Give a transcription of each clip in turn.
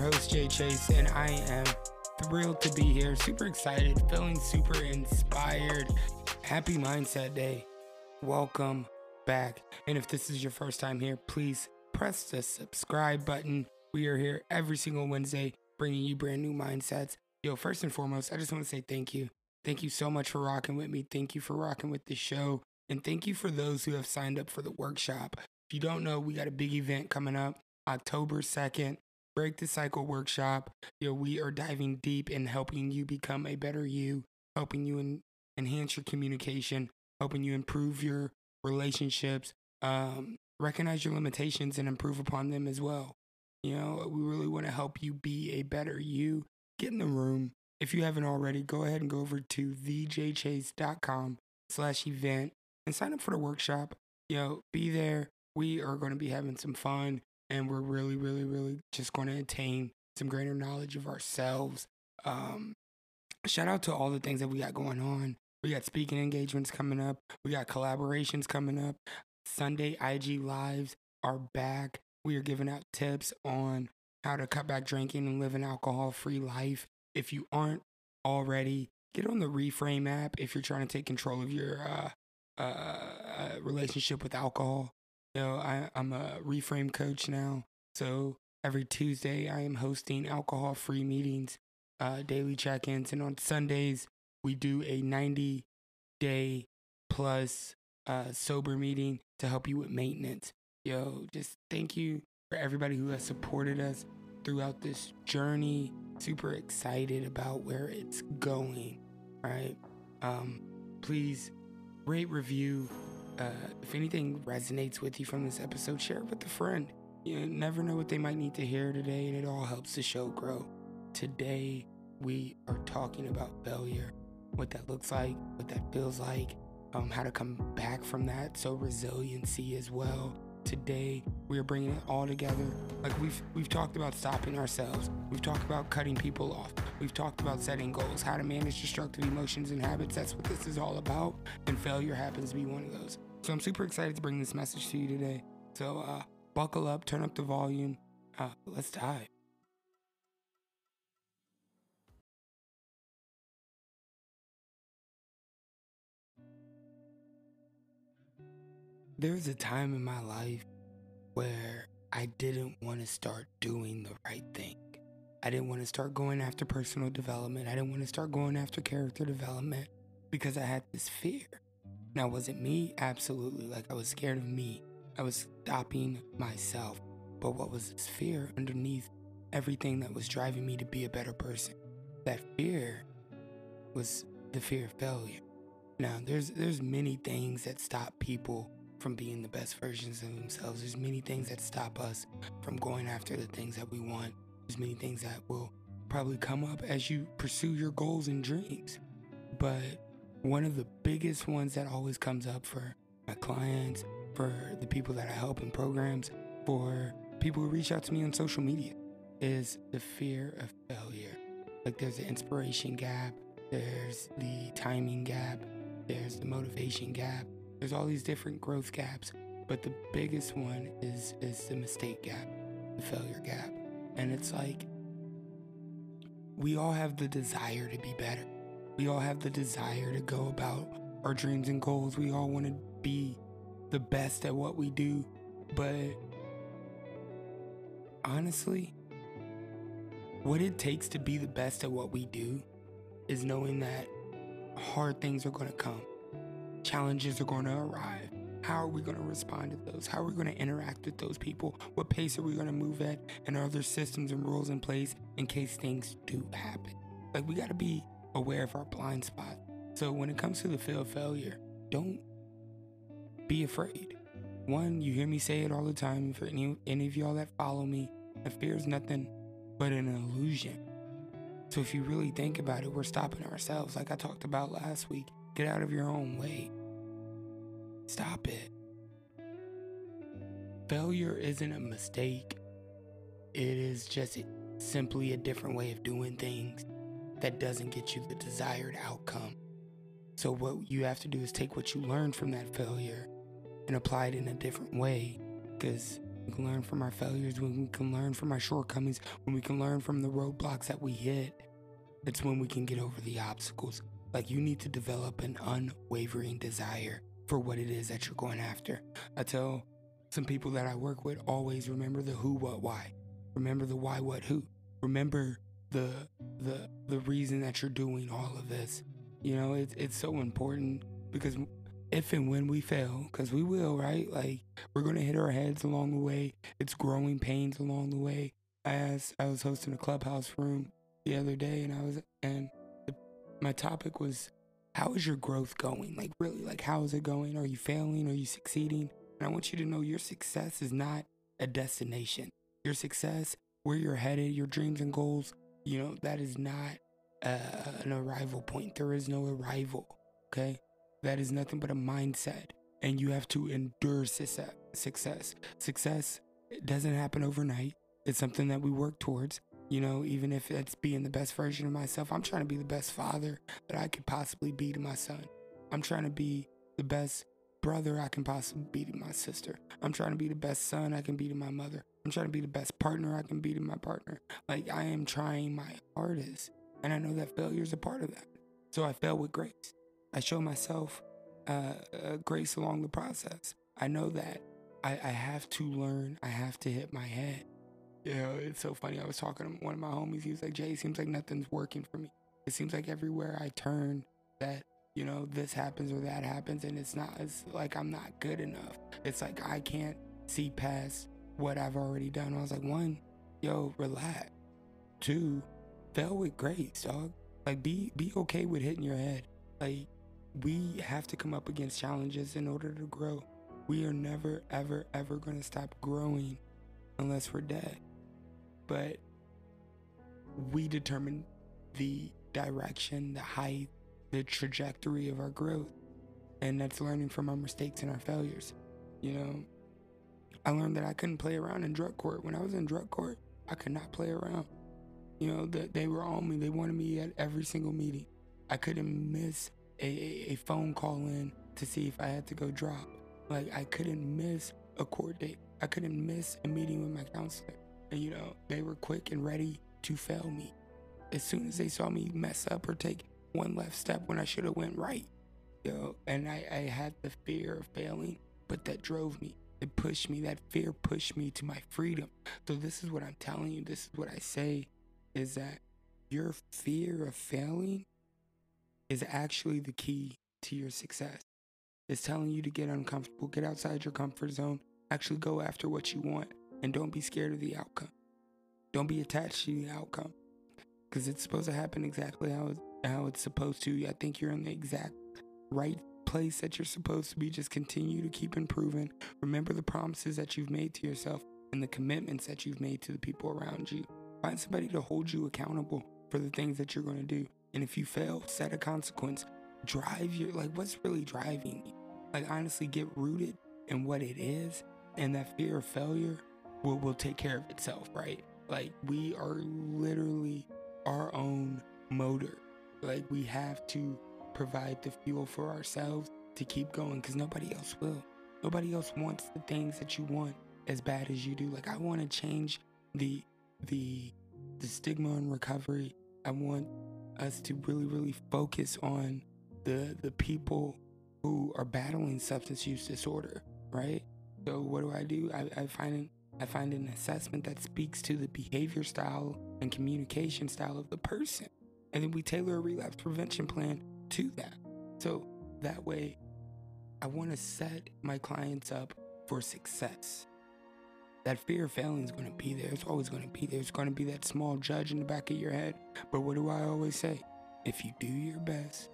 Your host, Jay Chase, and I am thrilled to be here. Super excited, feeling super inspired. Happy Mindset Day. Welcome back. And if this is your first time here, please press the subscribe button. We are here every single Wednesday bringing you brand new mindsets. Yo, first and foremost, I just want to say thank you. Thank you so much for rocking with me. Thank you for rocking with the show. And thank you for those who have signed up for the workshop. If you don't know, we got a big event coming up October 2nd. Break the Cycle Workshop. Yo, we are diving deep in helping you become a better you, helping you en- enhance your communication, helping you improve your relationships, um, recognize your limitations and improve upon them as well. You know, we really want to help you be a better you. Get in the room. If you haven't already, go ahead and go over to thejchase.com slash event and sign up for the workshop. You know, be there. We are going to be having some fun and we're really, really, really just going to attain some greater knowledge of ourselves. Um, shout out to all the things that we got going on. We got speaking engagements coming up. We got collaborations coming up. Sunday IG lives are back. We are giving out tips on how to cut back drinking and live an alcohol free life. If you aren't already, get on the Reframe app if you're trying to take control of your uh, uh, uh, relationship with alcohol. Know, I, I'm a Reframe coach now. So every Tuesday, I am hosting alcohol free meetings, uh, daily check ins. And on Sundays, we do a 90 day plus uh, sober meeting to help you with maintenance. Yo, just thank you for everybody who has supported us throughout this journey. Super excited about where it's going. Right? Um, please rate, review. Uh, if anything resonates with you from this episode, share it with a friend. You never know what they might need to hear today, and it all helps the show grow. Today, we are talking about failure, what that looks like, what that feels like, um, how to come back from that. So resiliency as well. Today we are bringing it all together. Like we've we've talked about stopping ourselves. We've talked about cutting people off. We've talked about setting goals, how to manage destructive emotions and habits. That's what this is all about. And failure happens to be one of those. So I'm super excited to bring this message to you today. So uh, buckle up, turn up the volume. Uh, let's dive. There was a time in my life where I didn't want to start doing the right thing. I didn't want to start going after personal development. I didn't want to start going after character development because I had this fear. Now, was it me? Absolutely. Like I was scared of me. I was stopping myself. But what was this fear underneath everything that was driving me to be a better person? That fear was the fear of failure. Now, there's there's many things that stop people from being the best versions of themselves. There's many things that stop us from going after the things that we want. There's many things that will probably come up as you pursue your goals and dreams. But one of the biggest ones that always comes up for my clients, for the people that I help in programs, for people who reach out to me on social media is the fear of failure. Like there's the inspiration gap, there's the timing gap, there's the motivation gap, there's all these different growth gaps, but the biggest one is is the mistake gap, the failure gap. And it's like we all have the desire to be better. We all have the desire to go about our dreams and goals. We all want to be the best at what we do, but honestly, what it takes to be the best at what we do is knowing that hard things are going to come. Challenges are going to arrive. How are we going to respond to those? How are we going to interact with those people? What pace are we going to move at? And are there systems and rules in place in case things do happen? Like, we got to be aware of our blind spot. So, when it comes to the fear of failure, don't be afraid. One, you hear me say it all the time. For any, any of y'all that follow me, that fear is nothing but an illusion. So if you really think about it, we're stopping ourselves. Like I talked about last week, get out of your own way. Stop it. Failure isn't a mistake, it is just simply a different way of doing things that doesn't get you the desired outcome. So, what you have to do is take what you learned from that failure and apply it in a different way. Because we can learn from our failures, when we can learn from our shortcomings, when we can learn from the roadblocks that we hit, it's when we can get over the obstacles. Like, you need to develop an unwavering desire for what it is that you're going after. I tell some people that I work with always remember the who, what, why. Remember the why, what, who. Remember the the the reason that you're doing all of this. You know, it's it's so important because if and when we fail, because we will, right? Like we're gonna hit our heads along the way. It's growing pains along the way. As I was hosting a clubhouse room the other day, and I was and the, my topic was, how is your growth going? Like really, like how is it going? Are you failing? Are you succeeding? And I want you to know your success is not a destination. Your success, where you're headed, your dreams and goals, you know, that is not uh, an arrival point. There is no arrival, okay? That is nothing but a mindset. And you have to endure success. Success, success doesn't happen overnight. It's something that we work towards. You know, even if it's being the best version of myself, I'm trying to be the best father that I could possibly be to my son. I'm trying to be the best brother I can possibly be to my sister. I'm trying to be the best son I can be to my mother. I'm trying to be the best partner I can be to my partner. Like I am trying my hardest. And I know that failure is a part of that. So I fail with grace. I show myself uh, uh, grace along the process. I know that I, I have to learn, I have to hit my head. You know, it's so funny. I was talking to one of my homies. He was like, Jay, it seems like nothing's working for me. It seems like everywhere I turn, that you know, this happens or that happens, and it's not, it's like I'm not good enough. It's like I can't see past what I've already done. I was like, one, yo, relax. Two, fail with grace, dog. Like, be be okay with hitting your head. Like, we have to come up against challenges in order to grow. We are never, ever, ever gonna stop growing unless we're dead. But we determine the direction, the height, the trajectory of our growth. And that's learning from our mistakes and our failures. You know, I learned that I couldn't play around in drug court. When I was in drug court, I could not play around. You know, that they were on me. They wanted me at every single meeting. I couldn't miss a, a, phone call in to see if I had to go drop. Like I couldn't miss a court date. I couldn't miss a meeting with my counselor. And you know, they were quick and ready to fail me. As soon as they saw me mess up or take one left step when I should have went right. You know, and I, I had the fear of failing, but that drove me. It pushed me. That fear pushed me to my freedom. So this is what I'm telling you. This is what I say is that your fear of failing is actually the key to your success. It's telling you to get uncomfortable, get outside your comfort zone, actually go after what you want, and don't be scared of the outcome. Don't be attached to the outcome because it's supposed to happen exactly how how it's supposed to. I think you're in the exact right place that you're supposed to be. Just continue to keep improving. Remember the promises that you've made to yourself and the commitments that you've made to the people around you. Find somebody to hold you accountable for the things that you're going to do. And if you fail, set a consequence. Drive your, like, what's really driving you? Like, honestly, get rooted in what it is. And that fear of failure will, will take care of itself, right? Like, we are literally our own motor. Like we have to provide the fuel for ourselves to keep going because nobody else will. Nobody else wants the things that you want as bad as you do. Like I want to change the the the stigma on recovery. I want us to really, really focus on the the people who are battling substance use disorder, right? So what do I do? I, I find I find an assessment that speaks to the behavior style and communication style of the person. And then we tailor a relapse prevention plan to that. So that way, I want to set my clients up for success. That fear of failing is going to be there. It's always going to be there. It's going to be that small judge in the back of your head. But what do I always say? If you do your best,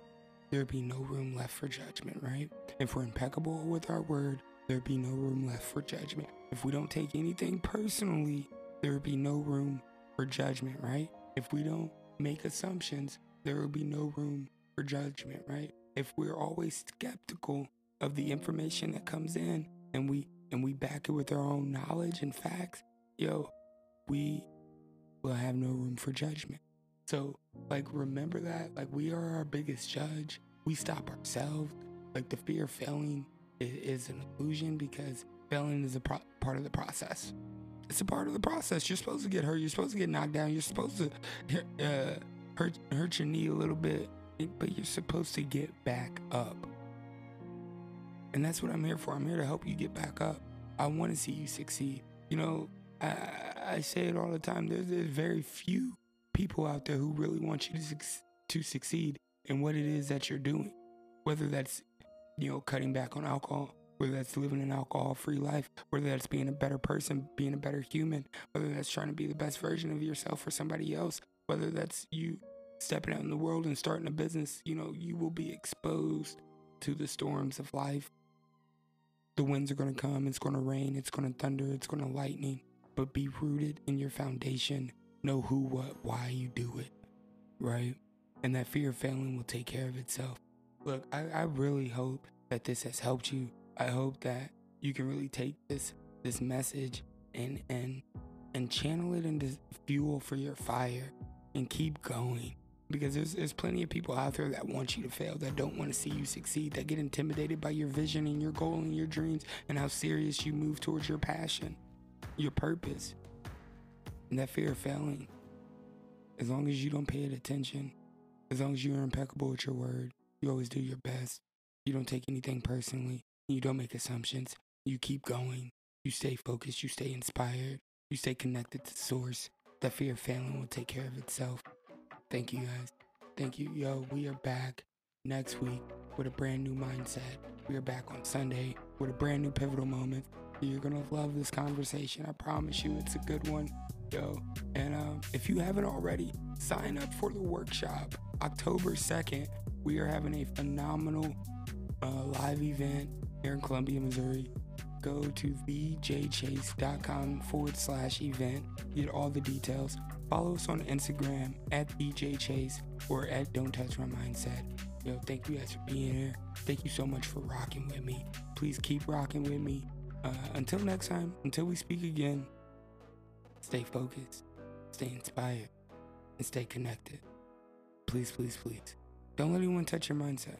there'd be no room left for judgment, right? If we're impeccable with our word, there'd be no room left for judgment. If we don't take anything personally, there would be no room for judgment, right? If we don't make assumptions, there will be no room for judgment, right? If we're always skeptical of the information that comes in and we and we back it with our own knowledge and facts, yo, we will have no room for judgment. So, like, remember that. Like, we are our biggest judge. We stop ourselves. Like, the fear of failing is, an illusion because failing is a pro- part of the process. It's a part of the process. You're supposed to get hurt. You're supposed to get knocked down. You're supposed to uh, hurt hurt your knee a little bit, but you're supposed to get back up. And that's what I'm here for. I'm here to help you get back up. I want to see you succeed. You know, I, I say it all the time. There's, there's very few people out there who really want you to, to succeed in what it is that you're doing. Whether that's, you know, cutting back on alcohol, whether that's living an alcohol free life, whether that's being a better person, being a better human, whether that's trying to be the best version of yourself for somebody else, whether that's you stepping out in the world and starting a business, you know, you will be exposed to the storms of life. The winds are going to come, it's going to rain, it's going to thunder, it's going to lightning, but be rooted in your foundation. Know who, what, why you do it, right? And that fear of failing will take care of itself. Look, I, I really hope that this has helped you I hope that you can really take this this message and and and channel it into fuel for your fire and keep going because there's there's plenty of people out there that want you to fail that don't want to see you succeed that get intimidated by your vision and your goal and your dreams and how serious you move towards your passion your purpose and that fear of failing as long as you don't pay it attention as long as you're impeccable with your word you always do your best you don't take anything personally you don't make assumptions. You keep going. You stay focused. You stay inspired. You stay connected to source. That fear of failing will take care of itself. Thank you guys. Thank you. Yo, we are back next week with a brand new mindset. We are back on Sunday with a brand new pivotal moment. You're gonna love this conversation. I promise you, it's a good one, yo. And um, if you haven't already, sign up for the workshop. October 2nd, we are having a phenomenal uh, live event here in Columbia, Missouri, go to thejchase.com forward slash event. Get all the details. Follow us on Instagram at thejchase or at Don't Touch My Mindset. Yo, thank you guys for being here. Thank you so much for rocking with me. Please keep rocking with me. Uh, until next time, until we speak again, stay focused, stay inspired, and stay connected. Please, please, please. Don't let anyone touch your mindset.